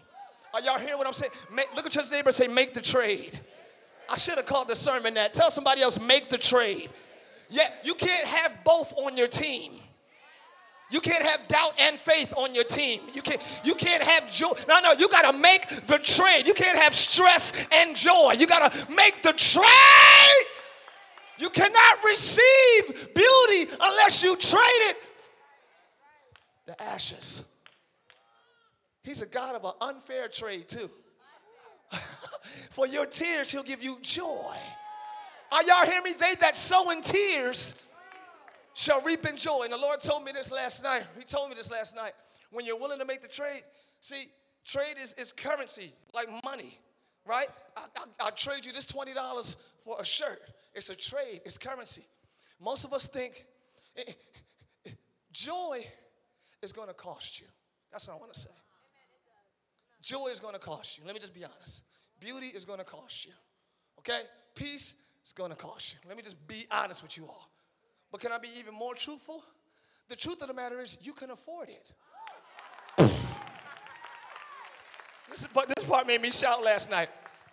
Are y'all hearing what I'm saying? Make, look at your neighbor and say, make the trade. I should have called the sermon that. Tell somebody else, make the trade. Yeah, you can't have both on your team. You can't have doubt and faith on your team. You can't, you can't have joy. No, no, you got to make the trade. You can't have stress and joy. You got to make the trade. You cannot receive beauty unless you trade it. The ashes. He's a God of an unfair trade, too. For your tears, he'll give you joy. Are y'all hearing me? They that sow in tears shall reap in joy. And the Lord told me this last night. He told me this last night. When you're willing to make the trade, see, trade is, is currency, like money, right? I, I, I'll trade you this $20 for a shirt. It's a trade, it's currency. Most of us think eh, eh, eh, joy is going to cost you. That's what I want to say. Joy is going to cost you. Let me just be honest. Beauty is going to cost you. Okay? Peace is going to cost you. Let me just be honest with you all. But can I be even more truthful? The truth of the matter is, you can afford it. this, is, this part made me shout last night.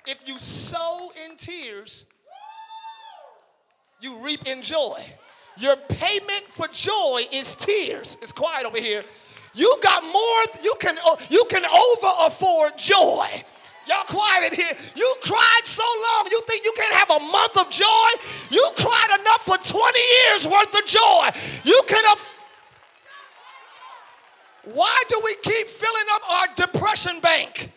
If you sow in tears, you reap in joy. Your payment for joy is tears. It's quiet over here. You got more, you can, you can over afford joy. Y'all quiet in here. You cried so long, you think you can't have a month of joy? You cried enough for 20 years worth of joy. You can have. Why do we keep filling up our depression bank?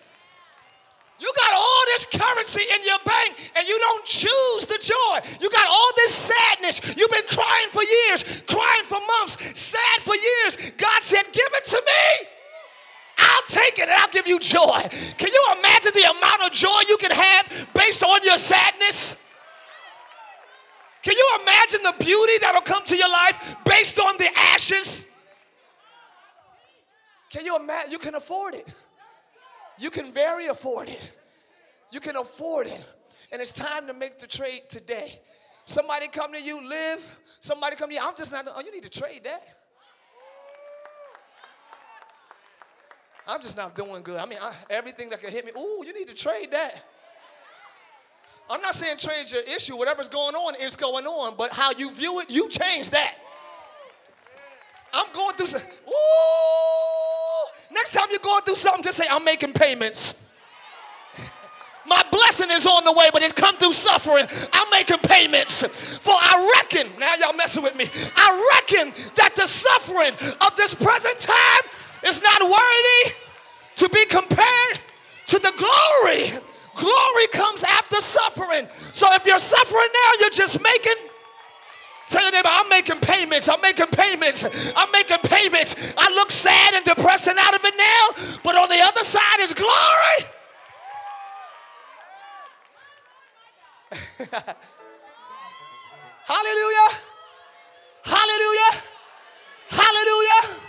You got all this currency in your bank and you don't choose the joy. You got all this sadness. You've been crying for years, crying for months, sad for years. God said, Give it to me. Take it and I'll give you joy. Can you imagine the amount of joy you can have based on your sadness? Can you imagine the beauty that'll come to your life based on the ashes? Can you imagine? You can afford it. You can very afford it. You can afford it. And it's time to make the trade today. Somebody come to you, live. Somebody come to you, I'm just not, oh, you need to trade that. I'm just not doing good. I mean, I, everything that can hit me, ooh, you need to trade that. I'm not saying trade your issue. Whatever's going on is going on, but how you view it, you change that. I'm going through some, ooh. Next time you're going through something, just say, I'm making payments. My blessing is on the way, but it's come through suffering. I'm making payments. For I reckon, now y'all messing with me, I reckon that the suffering of this present time is not worthy to be compared to the glory. Glory comes after suffering. So if you're suffering now, you're just making. Tell your neighbor, I'm making payments. I'm making payments. I'm making payments. I look sad and depressed and out of it now, but on the other side is glory. Hallelujah. Hallelujah. Hallelujah.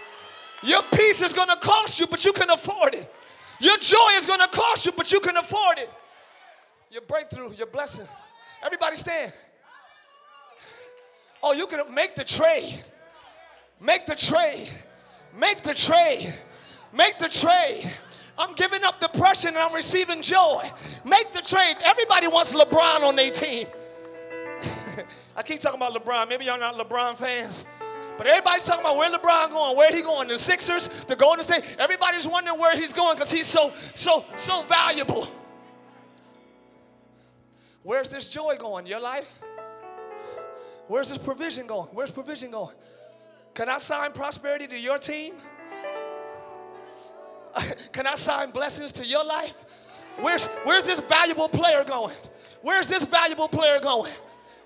Your peace is going to cost you, but you can afford it. Your joy is going to cost you, but you can afford it. Your breakthrough, your blessing. Everybody stand. Oh, you can make the trade. Make the trade. Make the trade. Make the trade. I'm giving up depression and I'm receiving joy. Make the trade. Everybody wants LeBron on their team. I keep talking about LeBron. Maybe y'all not LeBron fans. But everybody's talking about where LeBron going, where he going, the Sixers, the Golden State. Everybody's wondering where he's going because he's so, so, so valuable. Where's this joy going? Your life? Where's this provision going? Where's provision going? Can I sign prosperity to your team? Can I sign blessings to your life? Where's, where's this valuable player going? Where's this valuable player going?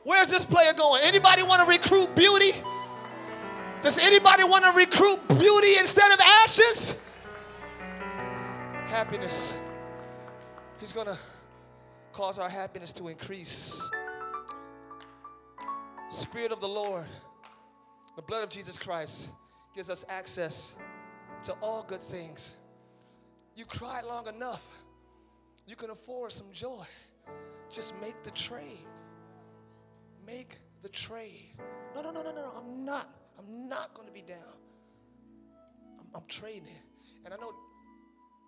Where's this player going? Anybody want to recruit beauty? Does anybody want to recruit beauty instead of ashes? Happiness. He's going to cause our happiness to increase. Spirit of the Lord, the blood of Jesus Christ gives us access to all good things. You cried long enough. You can afford some joy. Just make the trade. Make the trade. No, no, no, no, no. I'm not. I'm not going to be down. I'm, I'm trading. And I know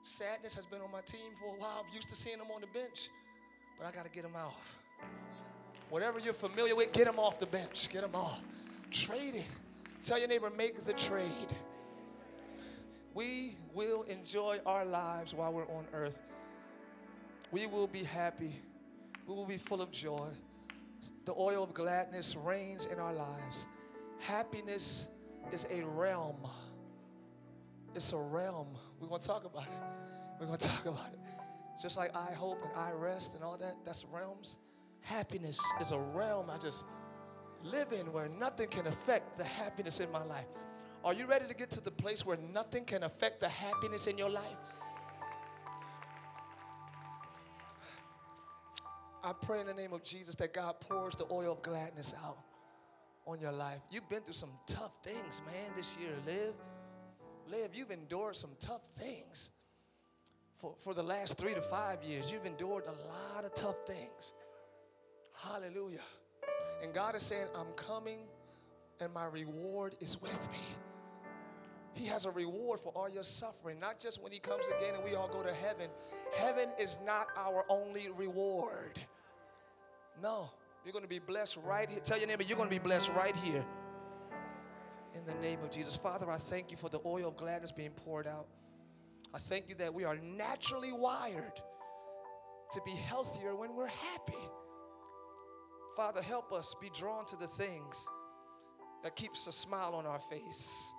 sadness has been on my team for a while. I'm used to seeing them on the bench, but I got to get them off. Whatever you're familiar with, get them off the bench. Get them off. Trading. Tell your neighbor, make the trade. We will enjoy our lives while we're on earth. We will be happy. We will be full of joy. The oil of gladness reigns in our lives. Happiness is a realm. It's a realm. We're going to talk about it. We're going to talk about it. Just like I hope and I rest and all that, that's realms. Happiness is a realm I just live in where nothing can affect the happiness in my life. Are you ready to get to the place where nothing can affect the happiness in your life? I pray in the name of Jesus that God pours the oil of gladness out on your life. You've been through some tough things, man, this year. Live, live. You've endured some tough things. For, for the last three to five years, you've endured a lot of tough things. Hallelujah. And God is saying, I'm coming and my reward is with me. He has a reward for all your suffering, not just when He comes again and we all go to heaven. Heaven is not our only reward. No, you're going to be blessed right here. Tell your neighbor, you're going to be blessed right here. In the name of Jesus. Father, I thank you for the oil of gladness being poured out. I thank you that we are naturally wired to be healthier when we're happy. Father, help us be drawn to the things that keeps a smile on our face.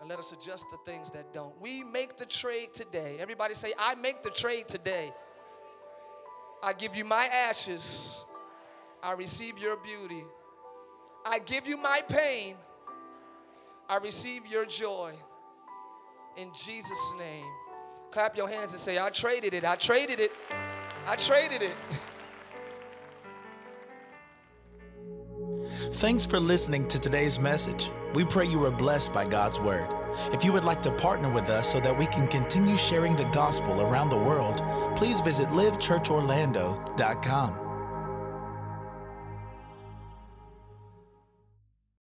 And let us adjust the things that don't. We make the trade today. Everybody say, I make the trade today. I give you my ashes. I receive your beauty. I give you my pain. I receive your joy. In Jesus' name. Clap your hands and say, I traded it. I traded it. I traded it. Thanks for listening to today's message. We pray you were blessed by God's word. If you would like to partner with us so that we can continue sharing the gospel around the world, please visit livechurchorlando.com.